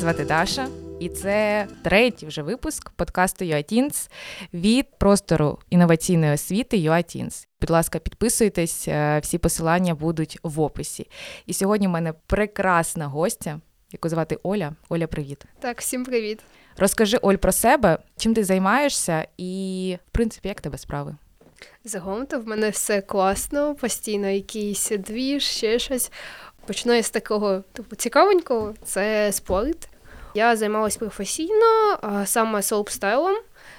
звати Даша, і це третій вже випуск подкасту UATeens від простору інноваційної освіти UATeens. Будь ласка, підписуйтесь, е, всі посилання будуть в описі. І сьогодні в мене прекрасна гостя, яку звати Оля. Оля, привіт. Так, всім привіт. Розкажи Оль про себе, чим ти займаєшся, і в принципі, як тебе справи? Загалом то в мене все класно, постійно якийсь двіж, ще щось. Почну я з такого типу, цікавенького, це спорт. Я займалась професійно, саме солпстайлом.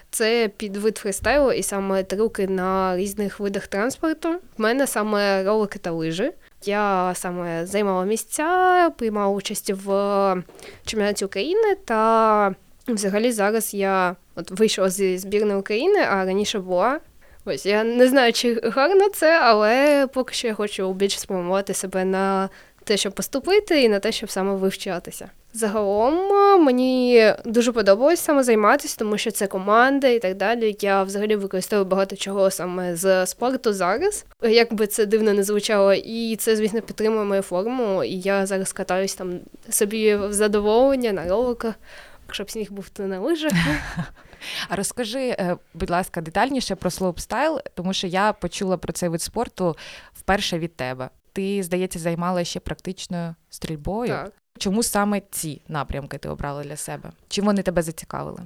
Це підвид фристайлу і саме трюки на різних видах транспорту. В мене саме ролики та лижі. Я саме займала місця, приймала участь в чемпіонаті України та взагалі зараз я от вийшла зі збірної України, а раніше була. Ось я не знаю, чи гарно це, але поки що я хочу більше спрямувати себе на те, щоб поступити, і на те, щоб саме вивчатися. Загалом мені дуже подобалось саме займатися, тому що це команда і так далі. Я взагалі використовую багато чого саме з спорту зараз. Як би це дивно не звучало, і це, звісно, підтримує мою форму. І я зараз катаюсь там собі в задоволення на роликах, щоб сніг був то на лижах. А розкажи, е, будь ласка, детальніше про слоупстайл, тому що я почула про цей вид спорту вперше від тебе. Ти, здається, займалася ще практичною стрільбою. Так. Чому саме ці напрямки ти обрала для себе? Чим вони тебе зацікавили?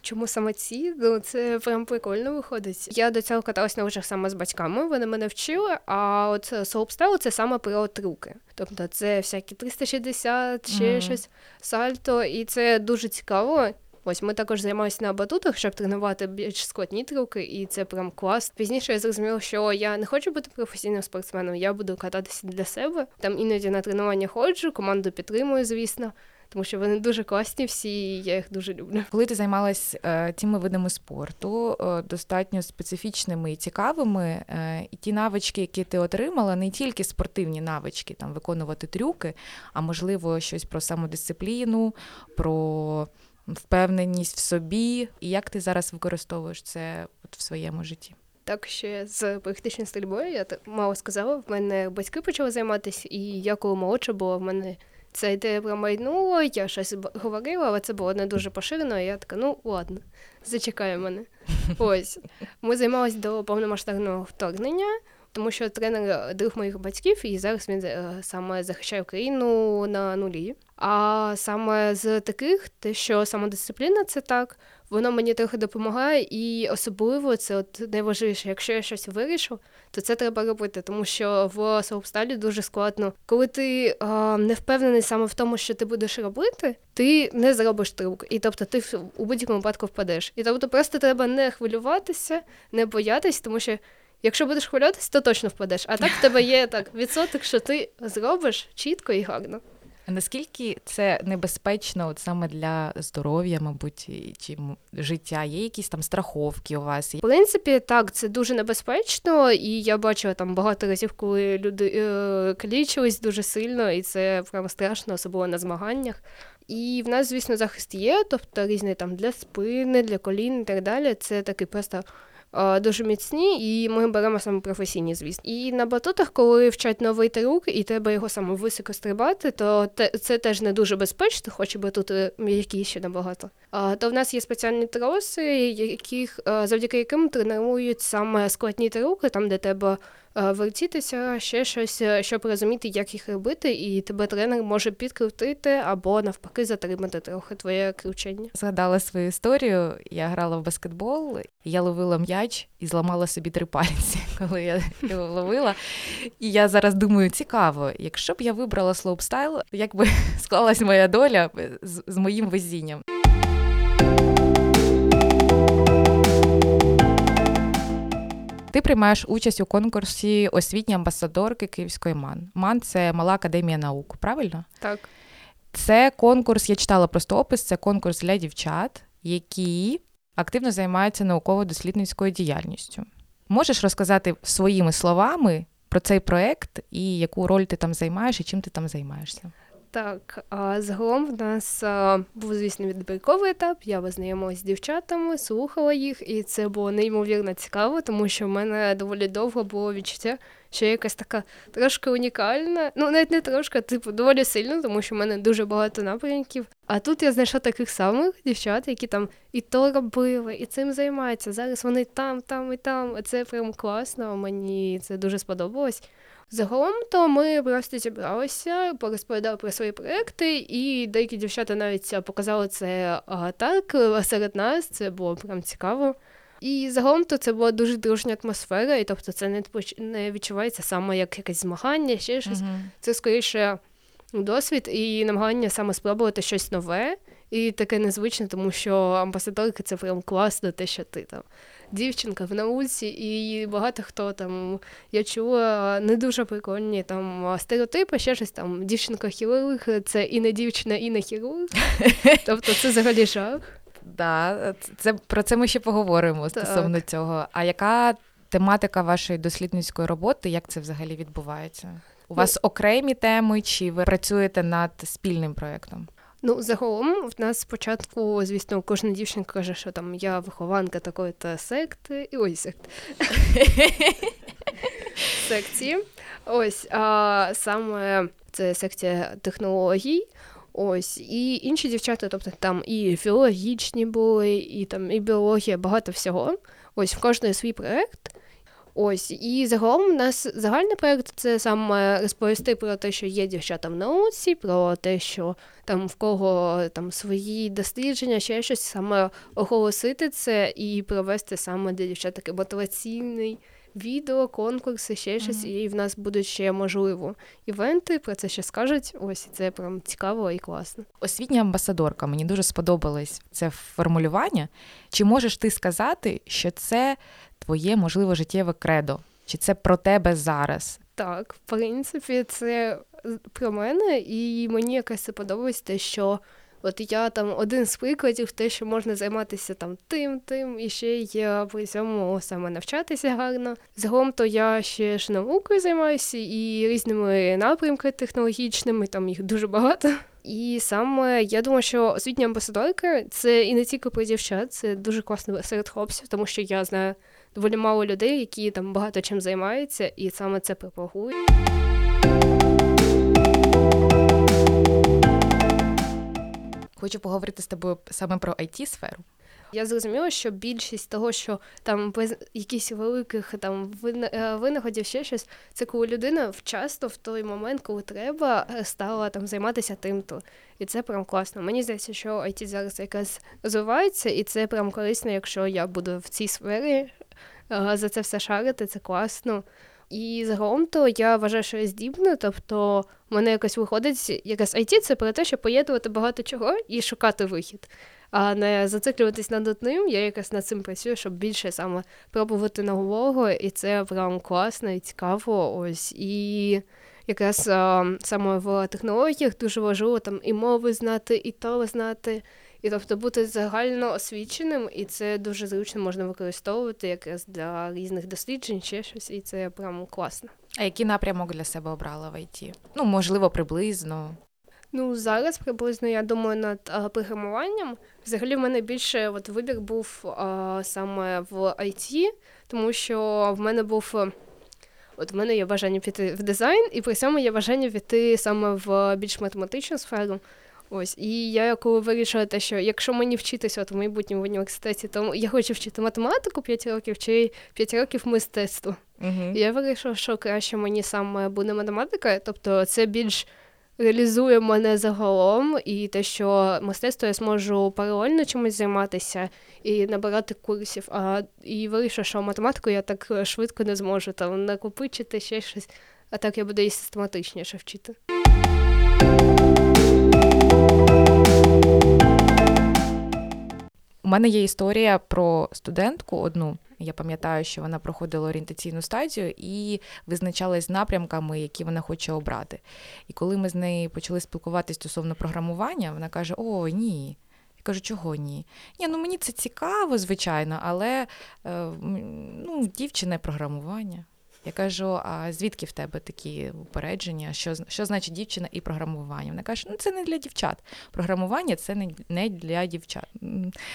Чому саме ці? Ну, це прям прикольно виходить. Я до цього каталась на лижах саме з батьками, вони мене вчили, а от соупстайл це саме про трюки. Тобто це всякі 360, ще mm. щось, сальто, і це дуже цікаво. Ось ми також займалися на батутах, щоб тренувати більш складні трюки, і це прям клас. Пізніше я зрозуміла, що я не хочу бути професійним спортсменом, я буду кататися для себе. Там іноді на тренування ходжу, команду підтримую, звісно. Тому що вони дуже класні, всі і я їх дуже люблю. Коли ти займалась е, тими видами спорту, е, достатньо специфічними і цікавими, е, і ті навички, які ти отримала, не тільки спортивні навички, там виконувати трюки, а можливо щось про самодисципліну, про впевненість в собі, і як ти зараз використовуєш це от в своєму житті? Так, ще з практичною стрільбою я так мало сказала. В мене батьки почали займатися, і я коли молодша була, в мене ця ідея промайнула, я щось говорила, але це було не дуже поширено. і Я така, ну ладно, зачекай мене. Ось ми займалися до повномасштабного вторгнення тому що тренер е, друг моїх батьків, і зараз він е, саме захищає Україну на нулі. А саме з таких, те, що самодисципліна, це так, воно мені трохи допомагає, і особливо це от найважливіше, якщо я щось вирішу, то це треба робити, тому що в соупсталі дуже складно. Коли ти а, не впевнений саме в тому, що ти будеш робити, ти не зробиш трюк. І тобто ти у будь-якому випадку впадеш. І тобто просто треба не хвилюватися, не боятись, тому що. Якщо будеш хвилюватися, то точно впадеш. А так в тебе є так відсоток, що ти зробиш чітко і гарно. Наскільки це небезпечно, от саме для здоров'я, мабуть, чи життя? Є якісь там страховки у вас? В принципі, так, це дуже небезпечно, і я бачила там багато разів, коли люди е, калічились дуже сильно, і це прямо страшно, особливо на змаганнях. І в нас, звісно, захист є, тобто різний там для спини, для колін і так далі. Це такий просто дуже міцні, і ми беремо саме професійні, звісно. І на батутах, коли вчать новий трюк, і треба його саме високо стрибати, то це теж не дуже безпечно, хоч би тут м'які ще набагато. То в нас є спеціальні троси, яких завдяки яким тренують саме складні трюки, там де треба Е, вертітися, ще щось, е, щоб розуміти, як їх робити, і тебе тренер може підкрутити або навпаки затримати трохи твоє кручення. Згадала свою історію. Я грала в баскетбол, я ловила м'яч і зламала собі три пальці, коли я його ловила. І я зараз думаю, цікаво, якщо б я вибрала слоупстайл, як би склалась моя доля з, з моїм везінням. Ти приймаєш участь у конкурсі освітні амбасадорки Київської МАН. МАН це мала академія наук, правильно? Так. Це конкурс, я читала просто опис, це конкурс для дівчат, які активно займаються науково-дослідницькою діяльністю. Можеш розказати своїми словами про цей проект і яку роль ти там займаєш і чим ти там займаєшся? Так, а загалом в нас а, був, звісно, відбірковий етап. Я познайомилася з дівчатами, слухала їх, і це було неймовірно цікаво, тому що в мене доволі довго було відчуття, що я якась така трошки унікальна. Ну, навіть не трошки, типу, доволі сильно, тому що в мене дуже багато напрямків. А тут я знайшла таких самих дівчат, які там і то робили, і цим займаються. Зараз вони там, там і там. Це прям класно. Мені це дуже сподобалось. Загалом то ми просто зібралися, порозповідали про свої проекти, і деякі дівчата навіть показали це а, так е, серед нас. Це було прям цікаво. І загалом то це була дуже дружня атмосфера, і тобто це не не відчувається саме як якесь змагання, ще щось. Мгм. Це скоріше досвід і намагання саме спробувати щось нове і таке незвичне, тому що амбасадорки це прям класно, те, що ти там дівчинка в науці, і багато хто там я чула не дуже прикольні там стереотипи, ще щось там дівчинка хірург, це і не дівчина, і не хірург. Тобто це взагалі жах. Да, це про це ми ще поговоримо Так. стосовно цього. А яка тематика вашої дослідницької роботи? Як це взагалі відбувається? У вас окремі теми, чи ви працюєте над спільним проєктом? Ну, загалом, в нас спочатку, звісно, кожна дівчинка каже, що там я вихованка такої-то секти. І ой, секти. секції. Ось, а саме це секція технологій. Ось, і інші дівчата, тобто там і філологічні були, і там і біологія, багато всього. Ось в кожної свій проект. Ось, і загалом у нас загальний проект це саме розповісти про те, що є дівчата в науці, про те, що там в кого там свої дослідження, ще щось саме оголосити це і провести саме для дівчат такий мотиваційний відео, конкурси, ще щось. І в нас будуть ще можливо івенти, про це ще скажуть. Ось і це прям цікаво і класно. Освітня амбасадорка, мені дуже сподобалось це формулювання. Чи можеш ти сказати, що це твоє можливо життєве кредо? Чи це про тебе зараз? Так, в принципі, це про мене, і мені якось це подобається, те, що от я там один з прикладів, те, що можна займатися там тим, тим, і ще й при цьому саме навчатися гарно. Загалом то я ще ж наукою займаюся і різними напрямками технологічними, там їх дуже багато. І саме я думаю, що освітня амбасадорка це і не тільки про дівчат, це дуже класно серед хлопців, тому що я знаю доволі мало людей, які там багато чим займаються, і саме це пропагують. Хочу поговорити з тобою саме про it сферу Я зрозуміла, що більшість того, що там без якихось великих там е, винаходів, ще щось, це коли людина вчасно в той момент, коли треба, е, стала там займатися тим-то. І це прям класно. Мені здається, що IT зараз якраз розвивається, і це прям корисно, якщо я буду в цій сфері е, за це все шарити, це класно. І загалом то я вважаю, що я здібна, тобто в мене якось виходить, якась IT це про те, щоб поєднувати багато чого і шукати вихід, а не зациклюватись над одним. Я якось над цим працюю, щоб більше саме пробувати нового, і це прям класно і цікаво. Ось і якраз а, саме в технологіях дуже важливо там і мови знати, і то знати. І тобто бути загально освіченим, і це дуже зручно можна використовувати якраз для різних досліджень, ще щось, і це прям класно. А який напрямок для себе обрала в IT? Ну, можливо, приблизно. Ну, зараз приблизно я думаю над а, програмуванням. Взагалі, в мене більше от, вибір був а, саме в IT, тому що в мене був. е, От в мене є бажання піти в дизайн, і при цьому є бажання піти саме в більш математичну сферу. Ось, і я коли вирішила те, що якщо мені вчитися от в майбутньому в університеті, то я хочу вчити математику 5 років чи 5 років мистецтво. І Я вирішила, що краще мені саме буде математика, тобто це більш реалізує мене загалом, і те, що мистецтво я зможу паралельно чимось займатися і набирати курсів. А і вирішила, що математику я так швидко не зможу там накопичити ще щось, а так я буду її систематичніше вчити. Мене є історія про студентку одну. Я пам'ятаю, що вона проходила орієнтаційну стадію і визначалась напрямками, які вона хоче обрати. І коли ми з нею почали спілкуватися стосовно програмування, вона каже: О, ні. Я кажу, чого ні? Ні, ну мені це цікаво, звичайно, але е, ну, дівчина програмування. Я кажу: а звідки в тебе такі упередження? Що, що значить дівчина і програмування? Вона каже, ну це не для дівчат. Програмування це не, не для дівчат.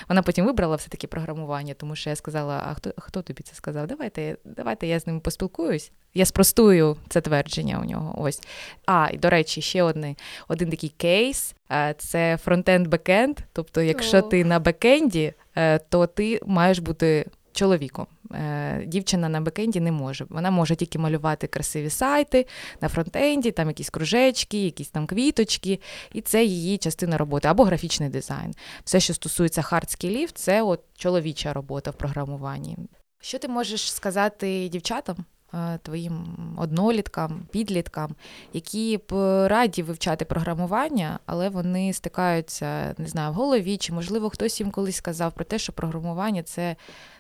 Вона потім вибрала все-таки програмування, тому що я сказала: а хто, хто тобі це сказав? Давайте, давайте я з ним поспілкуюсь. Я спростую це твердження у нього. Ось. А, і до речі, ще одний, один такий кейс е, це фронтенд-бекенд. Тобто, якщо ти на бекенді, е, то ти маєш бути чоловіком. Е, Дівчина на бекенді не може. Вона може тільки малювати красиві сайти на фронтенді, там якісь кружечки, якісь там квіточки, і це її частина роботи, або графічний дизайн. Все, що стосується хардскілів, це от чоловіча робота в програмуванні. Що ти можеш сказати дівчатам? Е, Твоїм одноліткам, підліткам, які б раді вивчати програмування, але вони стикаються, не знаю, в голові, чи можливо хтось їм колись сказав про те, що програмування це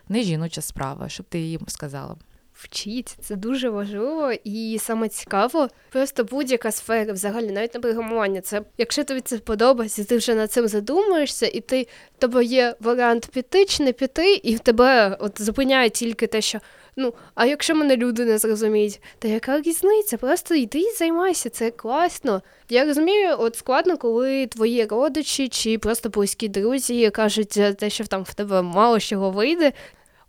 не жіноча справа. Що б ти їм сказала? Вчіть, це дуже важливо і саме цікаво. Просто будь-яка сфера, взагалі, навіть не програмування. Це якщо тобі це подобається, ти вже над цим задумуєшся, і ти тебе є варіант піти чи не піти, і в тебе от зупиняє тільки те, що ну, а якщо мене люди не зрозуміють, то яка різниця? Просто йди і займайся, це класно. Я розумію, от складно, коли твої родичі чи просто близькі друзі кажуть те, що там в тебе мало чого вийде.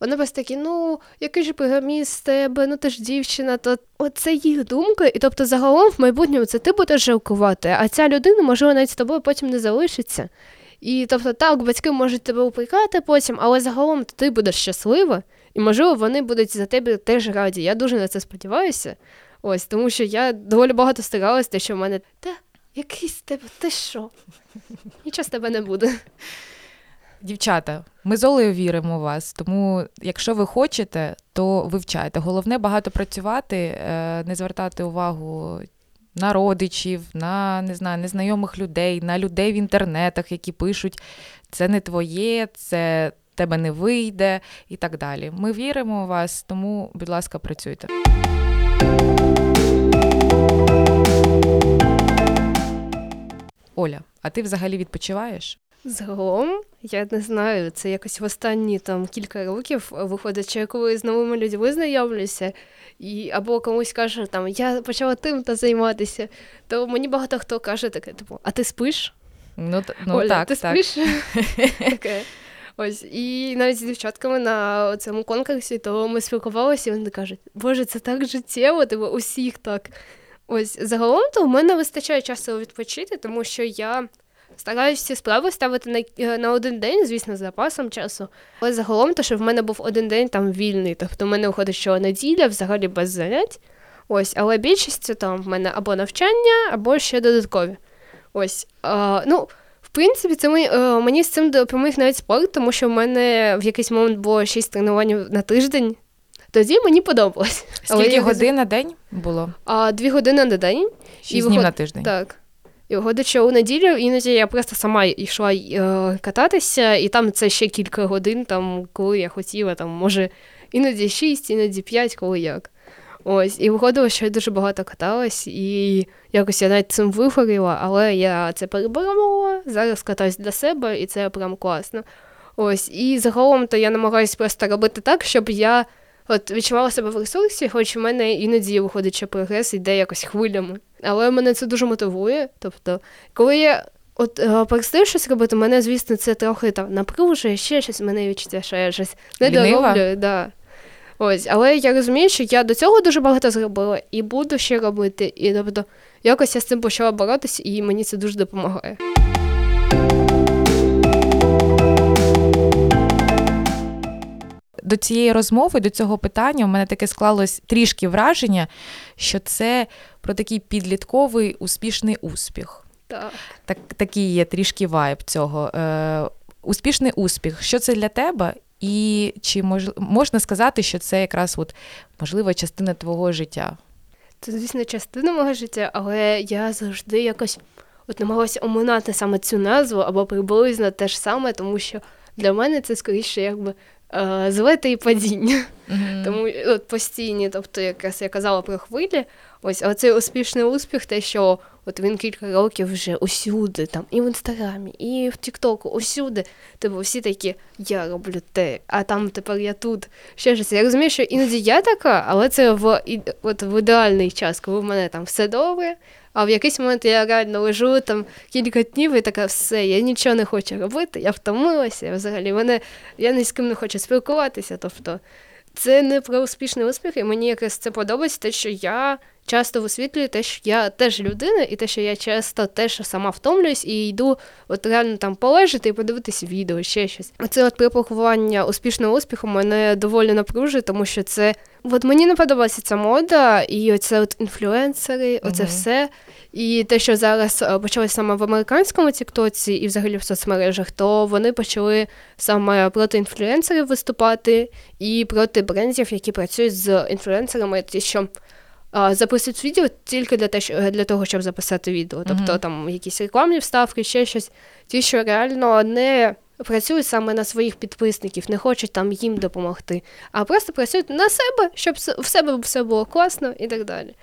Вони просто такі, ну, який же програміст з тебе, ну ти ж дівчина, то оце їх думка, і тобто загалом в майбутньому це ти будеш жалкувати, а ця людина, можливо, навіть з тобою потім не залишиться. І тобто, так, батьки можуть тебе упрекати потім, але загалом ти будеш щаслива, і можливо вони будуть за тебе теж раді. Я дуже на це сподіваюся. Ось, тому що я доволі багато старалась, те, що в мене та якийсь тебе, ти що? Нічого з тебе не буде. Дівчата, ми з Олею віримо в вас, тому якщо ви хочете, то вивчайте. Головне багато працювати, е, не звертати увагу на родичів, на не знаю, незнайомих людей, на людей в інтернетах, які пишуть це не твоє, це тебе не вийде і так далі. Ми віримо в вас, тому, будь ласка, працюйте. Оля, а ти взагалі відпочиваєш? Загалом, я не знаю, це якось в останні там кілька років виходить, що я коли з новими людьми знайомлюся, і або комусь каже, там я почала тим та займатися, то мені багато хто каже таке, типу, а ти спиш? Ну, т- ну Оля, так, ти так. спиш? Таке. Ось, і навіть з дівчатками на цьому конкурсі, то ми спілкувалися, і вони кажуть, Боже, це так життєво, типу, усіх так. Ось загалом то в мене вистачає часу відпочити, тому що я стараюся всі справи ставити на, е, на один день, звісно, з запасом часу. Але загалом, то що в мене був один день там вільний. Тобто в мене виходить, що неділя взагалі без занять. Ось, але більшість там в мене або навчання, або ще додаткові. Ось. А, ну, в принципі, це мені, мені з цим допоміг навіть спорт, тому що в мене в якийсь момент було 6 тренувань на тиждень. Тоді мені подобалось. Але Скільки я годин на день було? А дві години на день. Шість виход- днів на тиждень. Так. І що у неділю іноді я просто сама йшла е, кататися, і там це ще кілька годин, там, коли я хотіла, там, може, іноді шість, іноді п'ять, коли як. Ось, і виходило, що я дуже багато каталась, і якось я навіть цим вигоріла, але я це переборола, зараз катаюсь для себе, і це прям класно. Ось, і загалом то я намагаюся просто робити так, щоб я от відчувала себе в ресурсі, хоч в мене іноді виходить, що прогрес йде якось хвилями. Але мене це дуже мотивує. Тобто, коли я от е, перестаю щось робити, мене, звісно, це трохи там напружує, ще щось, мене відчуття, що я щось не дороблю. Да. Ось, але я розумію, що я до цього дуже багато зробила і буду ще робити. І тобто якось я з цим почала боротися, і мені це дуже допомагає. До цієї розмови, до цього питання, у мене таке склалось трішки враження, що це про такий підлітковий успішний успіх. Так. Так, такий є трішки вайб цього. Е, успішний успіх. Що це для тебе? І чи мож, можна сказати, що це якраз от, можливо частина твого життя? Це, звісно, частина мого життя, але я завжди якось от намагалася оминати саме цю назву або приблизно те ж саме, тому що для мене це скоріше якби злети і падіння. Мгм. Тому от постійні, тобто, якраз я казала про хвилі, ось, оцей цей успішний успіх, те, що От він кілька років вже усюди, там, і в інстаграмі, і в Тіктоку, усюди. Типу, всі такі, я роблю те, а там тепер я тут. Ще щось. Я розумію, що іноді я така, але це в, от в ідеальний час, коли в мене там все добре. А в якийсь момент я реально лежу там кілька днів і така все, я нічого не хочу робити, я втомилася, я взагалі мене я ні з ким не хочу спілкуватися. Тобто це не про успішний успіх, і мені якраз це подобається, те, що я часто висвітлюю те, що я теж людина, і те, що я часто теж сама втомлююсь і йду от реально там полежати і подивитися відео, ще щось. Оце от пропагування успішного успіху мене доволі напружує, тому що це. От мені не подобається ця мода, і оце от інфлюенсери, оце Мгм. все. І те, що зараз е, почалось саме в американському Тіктоці і взагалі в соцмережах, то вони почали саме проти інфлюенсерів виступати і проти брендів, які працюють з інфлюенсерами, ті, що записують відео тільки для, те, що, для того, щоб записати відео. Тобто Мгм. там якісь рекламні вставки, ще щось. Ті, що реально не працюють саме на своїх підписників, не хочуть там їм допомогти, а просто працюють на себе, щоб в себе все було класно і так далі.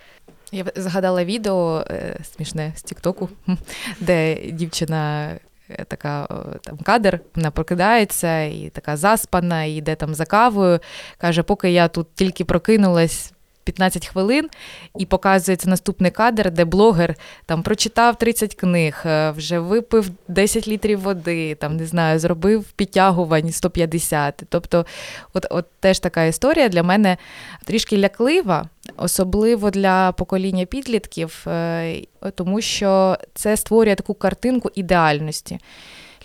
Я згадала відео е, смішне з Тіктоку, де дівчина. е, Така там кадр, вона прокидається і така заспана, і йде там за кавою. Каже, поки я тут тільки прокинулась 15 хвилин, і показується наступний кадр, де блогер там прочитав 30 книг, е, вже випив 10 літрів води, там не знаю, зробив підтягувань 150. Тобто, от, от теж така історія для мене трішки ляклива, особливо для покоління підлітків, е, тому що це створює таку картинку ідеальності.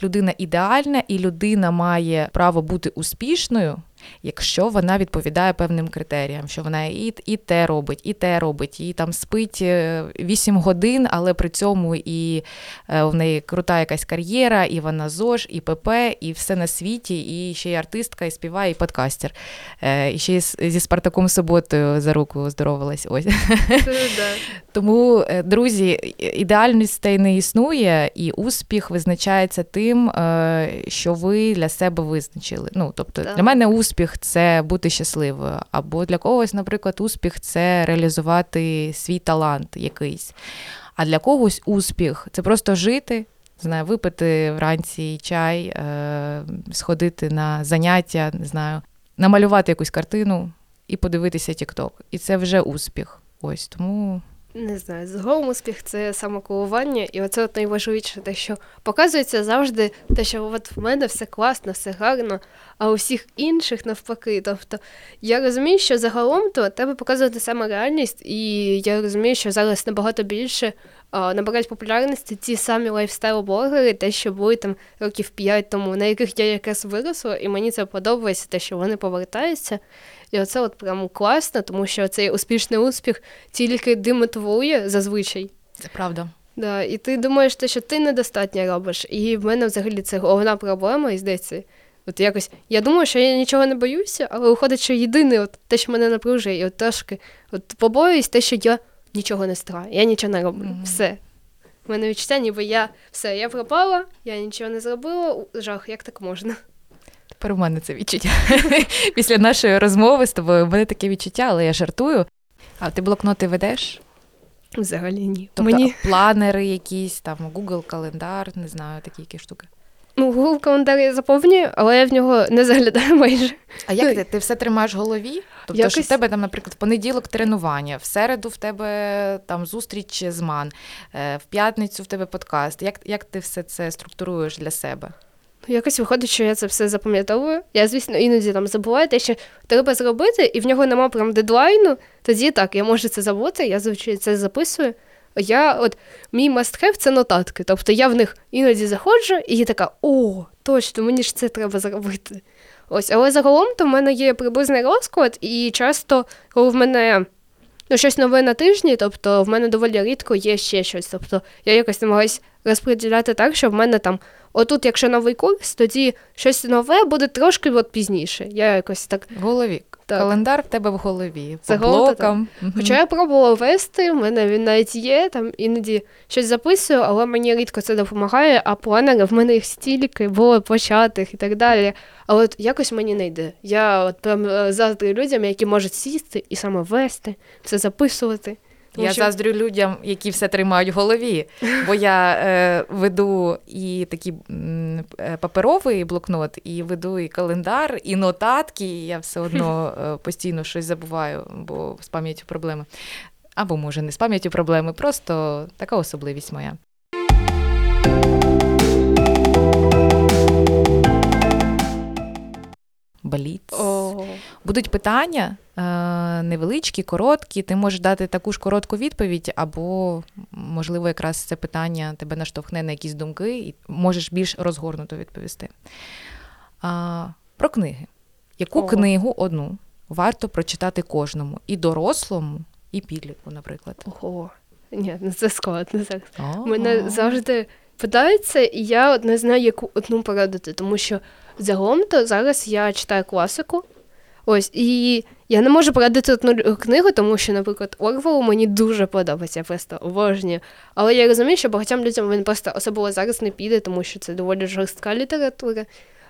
Людина ідеальна, і людина має право бути успішною, якщо вона відповідає певним критеріям, що вона і, і те робить, і те робить, і там спить е, 8 годин, але при цьому і е, в неї крута якась кар'єра, і вона ЗОЖ, і ПП, і все на світі, і ще й артистка, і співає, і подкастер. Е, І ще зі Спартаком Суботою за руку здоровалась. Ось. Тому, е, друзі, ідеальностей не існує, і успіх визначається тим, е, що ви для себе визначили. Ну, тобто, для мене успіх це бути щасливою, або для когось, наприклад, успіх це реалізувати свій талант якийсь. А для когось успіх це просто жити. Знаю, випити вранці чай, е, сходити на заняття, не знаю, намалювати якусь картину і подивитися TikTok. І це вже успіх. Ось тому Не знаю, загалом успіх це самоколування, і оце от найважливіше, те, що показується завжди те, що от в мене все класно, все гарно, а у всіх інших навпаки. Тобто я розумію, що загалом то тебе показувати саме реальність, і я розумію, що зараз набагато більше а, набирають популярності ті самі лайфстайл-блогери, те, що були там років 5 тому, на яких я якраз виросла, і мені це подобається, те, що вони повертаються. І оце от прям класно, тому що цей успішний успіх тільки демотивує зазвичай. це правда. Да, і ти думаєш, те, що ти недостатньо робиш. І в мене взагалі це головна проблема, і здається. От якось я думаю, що я нічого не боюся, але виходить, що єдине, от те, що мене напружує, і от трошки от побоююсь, те, що я нічого не стараю, я нічого не роблю. Мгм. Все. У мене відчуття, ніби я все, я пропала, я нічого не зробила. Жах, як так можна? Тепер у мене це відчуття. Після нашої розмови з тобою в мене таке відчуття, але я жартую. А ти блокноти ведеш? Взагалі ні. Тобто Мені планери якісь, там Google календар, не знаю, такі які штуки. ну, Google календар я заповнюю, але я в нього не заглядаю майже. А як ти? Ти все тримаєш в голові? Тобто, що в тебе там, наприклад, в понеділок тренування, в середу в тебе там зустріч з МАН, е, в п'ятницю в тебе подкаст. Як, як ти все це структуруєш для себе? Якось виходить, що я це все запам'ятовую. Я, звісно, іноді там забуваю те, що треба зробити, і в нього нема прям дедлайну. Тоді так, я можу це забути, я звичайно це записую. Я от мій must-have – це нотатки. Тобто я в них іноді заходжу, і я така: о, точно, мені ж це треба зробити. Ось, але загалом то в мене є приблизний розклад, і часто, коли в мене ну, щось нове на тижні, тобто в мене доволі рідко є ще щось. Тобто я якось намагаюсь розподіляти так, що в мене там, отут, якщо новий курс, тоді щось нове буде трошки от пізніше. Я якось так. В голові. Так. Календар в тебе в голові. Це по головне, блокам. Мгм. Хоча я пробувала вести, в мене він навіть є, там іноді щось записую, але мені рідко це допомагає, а планери в мене їх стільки було початих і так далі. Але от якось мені не йде. Я от прям е, заздрю людям, які можуть сісти і саме вести, все записувати. Тому я що- заздрю людям, які все тримають в голові. Бо я е, веду і такий е, паперовий блокнот, і веду і календар, і нотатки. І я все одно е, постійно щось забуваю, бо з пам'яттю проблеми. Або, може, не з пам'яттю проблеми, просто така особливість моя. Бліц. Будуть питання е, невеличкі, короткі. Ти можеш дати таку ж коротку відповідь, або, можливо, якраз це питання тебе наштовхне на якісь думки, і можеш більш розгорнуто відповісти. Про книги. Яку О. книгу одну варто прочитати кожному? І дорослому, і підлітку, наприклад. ого. Ні, ну це складно зараз. Мене завжди питаються, і я от не знаю, яку одну порадити, тому що загалом то зараз я читаю класику. Ось, і я не можу порадити одну книгу, тому що, наприклад, Орвел мені дуже подобається, просто обожнюю. Але я розумію, що багатьом людям він просто особливо зараз не піде, тому що це доволі жорстка література.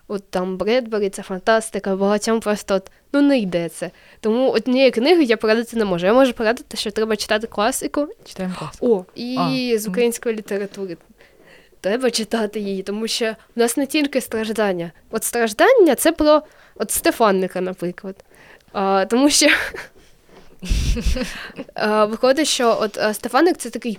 От там Бредбері, це фантастика, багатьом просто от, ну не йде це. Тому однієї книги я порадити не можу. Я можу порадити, що треба читати класику, Читаємо класику. о, і А, з української літератури. Треба читати її, тому що в нас не тільки страждання. От страждання це про от Стефанника, наприклад. А, тому що а, виходить, що от а, Стефанник це такий,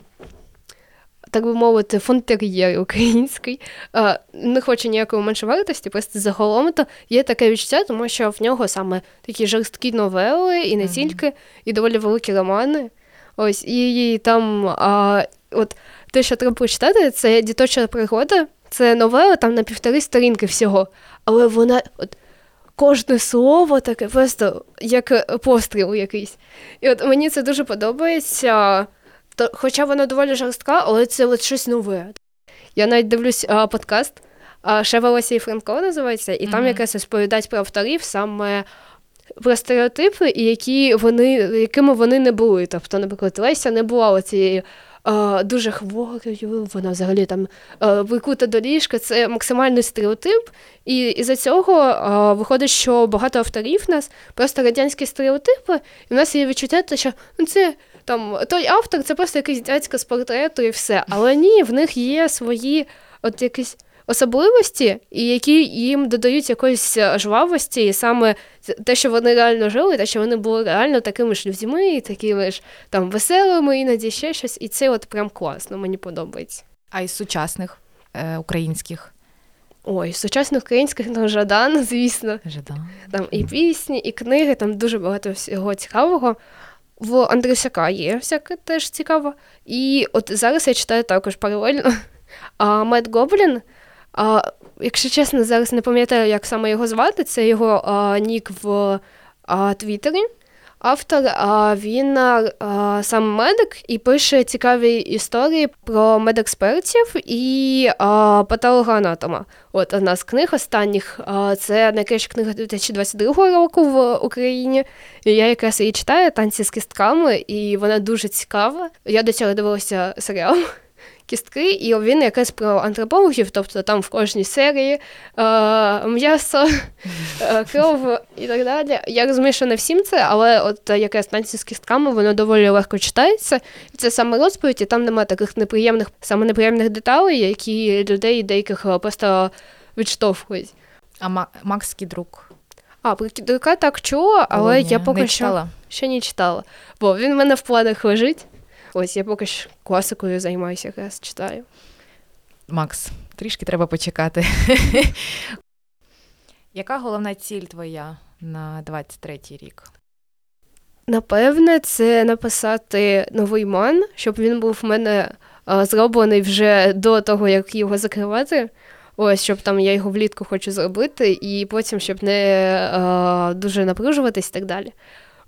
так би мовити, фонтер'єр український. А, не хоче ніякої меншовартості, просто загалом то є таке відчуття, тому що в нього саме такі жорсткі новели, і не тільки, і доволі великі романи. Ось, і там а, от те, що треба прочитати, це діточа пригода, це новела там на півтори сторінки всього. Але вона от кожне слово таке просто як е, постріл якийсь. І от мені це дуже подобається. То, хоча вона доволі жорстка, але це от щось нове. Я навіть дивлюсь а, подкаст а, Шева Лесі і Франко називається, і там Мгм. якраз розповідають про авторів саме про стереотипи, і які вони, якими вони не були. Тобто, наприклад, Леся не була оцією е, дуже хворою, вона взагалі там е, викута до ліжка, це максимальний стереотип. І із-за цього е, виходить, що багато авторів в нас просто радянські стереотипи, і в нас є відчуття, що ну, це там той автор, це просто якийсь дядька з портрету і все. Але ні, в них є свої от якісь особливості, і які їм додають якоїсь е, жвавості, і саме те, що вони реально жили, те, що вони були реально такими ж людьми, і такими ж там веселими, іноді ще щось. І це от прям класно, мені подобається. А із сучасних е, українських Ой, сучасних українських ну, Жадан, звісно. Жадан. Там і пісні, і книги, там дуже багато всього цікавого. В Андрюсяка є всяке теж цікаво. І от зараз я читаю також паралельно. А Мед Гоблін, а, якщо чесно, зараз не пам'ятаю, як саме його звати, це його а, нік в а, Твіттері. Автор, а, він а, сам медик і пише цікаві історії про медекспертів і а, патологоанатома. От одна з книг останніх а, це найкраща книга 2022 року в Україні. І я якраз її читаю танці з кістками, і вона дуже цікава. Я до цього дивилася серіал. Кістки, і він якраз про антропологів, тобто там в кожній серії е, м'ясо, е, кров і так далі. Я розумію, що не всім це, але от е, якраз танці з кістками воно доволі легко читається. І це саме розповідь, і там немає таких неприємних, саме неприємних деталей, які людей деяких е, просто відштовхують. А Макс Кідрук. А, про Кідрука так чула, але Володя, я поки не що читала. ще не читала. Бо він в мене в планах лежить. Ось я поки що класикою займаюся, якраз читаю. Макс, трішки треба почекати. Яка головна ціль твоя на 23-й рік? Напевне, це написати новий ман, щоб він був в мене а, зроблений вже до того, як його закривати. Ось, щоб там я його влітку хочу зробити, і потім, щоб не а, дуже напружуватись і так далі.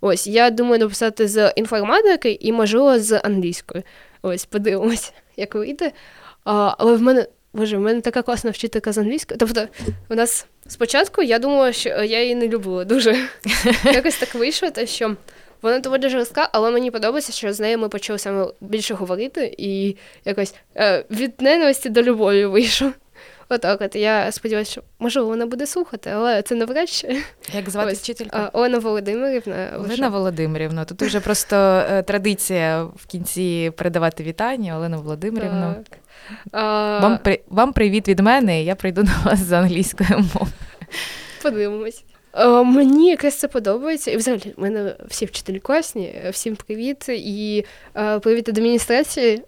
Ось, я думаю написати з інформатики і, можливо, з англійської. Ось, подивимось, як вийде. А, але в мене, боже, в мене така класна вчителька з англійської. Тобто, у нас спочатку я думала, що я її не любила дуже. Якось так вийшло, те, що вона доволі жорстка, але мені подобається, що з нею ми почали саме більше говорити, і якось е, від ненависті до любові вийшов. Отак, от я сподіваюся, що можливо вона буде слухати, але це навряд чи. Як звати Ось, вчителька? Олена Володимирівна. Олена Володимирівна. Тут вже просто е, традиція в кінці передавати вітання. Олена Володимирівна. Так. Вам при вам привіт від мене. і Я прийду до вас з англійською мовою. Подивимось. Мені якраз це подобається. І взагалі, в мене всі вчителі класні. Всім привіт і е, привіт адміністрації.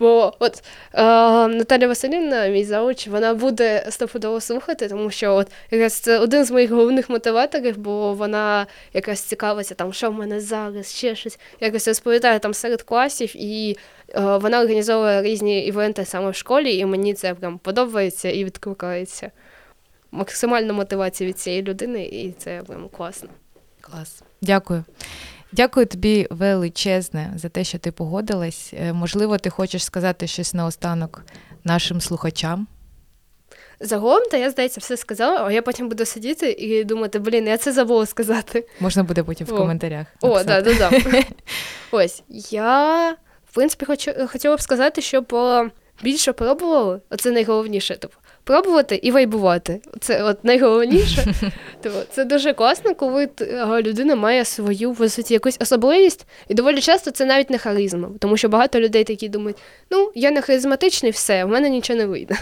Бо от е, Наталя Василівна, мій зауч, вона буде стопудово слухати, тому що от якраз це один з моїх головних мотиваторів, бо вона якраз цікавиться, там, що в мене зараз, ще щось. Якось розповідає там серед класів, і е, вона організовує різні івенти саме в школі, і мені це прям подобається і відкликається максимальна мотивація від цієї людини, і це прям класно. Клас. Дякую. Дякую тобі величезне за те, що ти погодилась. Е, Можливо, ти хочеш сказати щось наостанок нашим слухачам. Загалом, та я, здається, все сказала, а я потім буду сидіти і думати, блін, я це забула сказати. Можна буде потім в коментарях. О, написати. да, додам. Ось, я, в принципі, хочу, хотіла б сказати, щоб більше пробували. Оце найголовніше. Тобто, пробувати і вайбувати. Це от найголовніше. Тобто, це дуже класно, коли е, людина має свою по суті, якусь особливість, і доволі часто це навіть не харизма, тому що багато людей такі думають: ну, я не харизматичний, все, в мене нічого не вийде.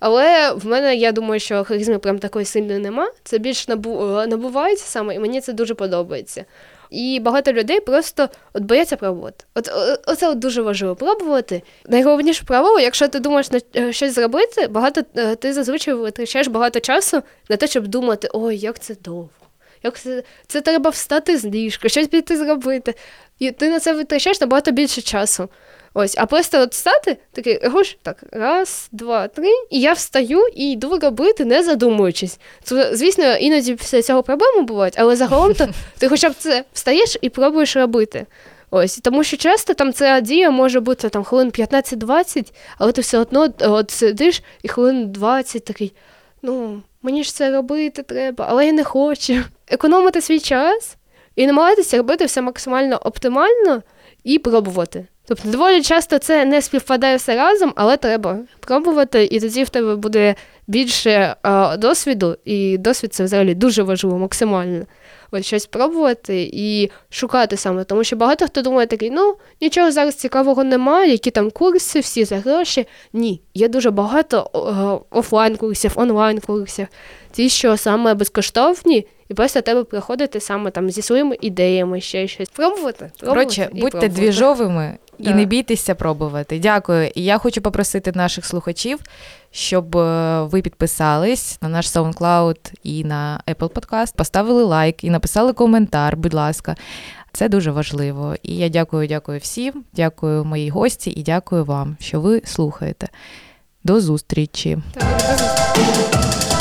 Але в мене, я думаю, що харизми прям такої сильної нема. Це більш набу... е, набувається саме, і мені це дуже подобається. І багато людей просто от бояться пробувати. От оце от дуже важливо пробувати. Найголовніше правило, якщо ти думаєш на е, щось зробити, багато е, ти зазвичай витрачаєш багато часу на те, щоб думати, ой, як це довго. Як це, це треба встати з ліжка, щось піти зробити. І ти на це витрачаєш набагато більше часу. Ось, а просто от встати, такий гуш, так, раз, два, три, і я встаю і йду робити, не задумуючись. Це, звісно, іноді після цього проблеми бувають, але загалом то ти хоча б це встаєш і пробуєш робити. Ось, тому що часто там ця дія може бути там хвилин 15-20, але ти все одно от сидиш і хвилин 20 такий, ну, мені ж це робити треба, але я не хочу. Економити свій час і намагатися робити все максимально оптимально і пробувати. Тобто доволі часто це не співпадає все разом, але треба пробувати, і тоді в тебе буде більше а, досвіду, і досвід це взагалі дуже важливо, максимально. От щось пробувати і шукати саме. Тому що багато хто думає такий, ну нічого зараз цікавого немає, які там курси, всі за гроші. Ні, є дуже багато офлайн курсів, онлайн курсів, ті, що саме безкоштовні, і просто тебе приходити саме там зі своїми ідеями, ще щось. Пробувати. пробувати Коротше, будьте пробувати. двіжовими і не бійтеся пробувати. Дякую. І я хочу попросити наших слухачів, щоб е, ви підписались на наш SoundCloud і на Apple Podcast, поставили лайк і написали коментар, будь ласка. Це дуже важливо. І я дякую, дякую всім, дякую моїй гості і дякую вам, що ви слухаєте. До зустрічі! Так, до зустрічі.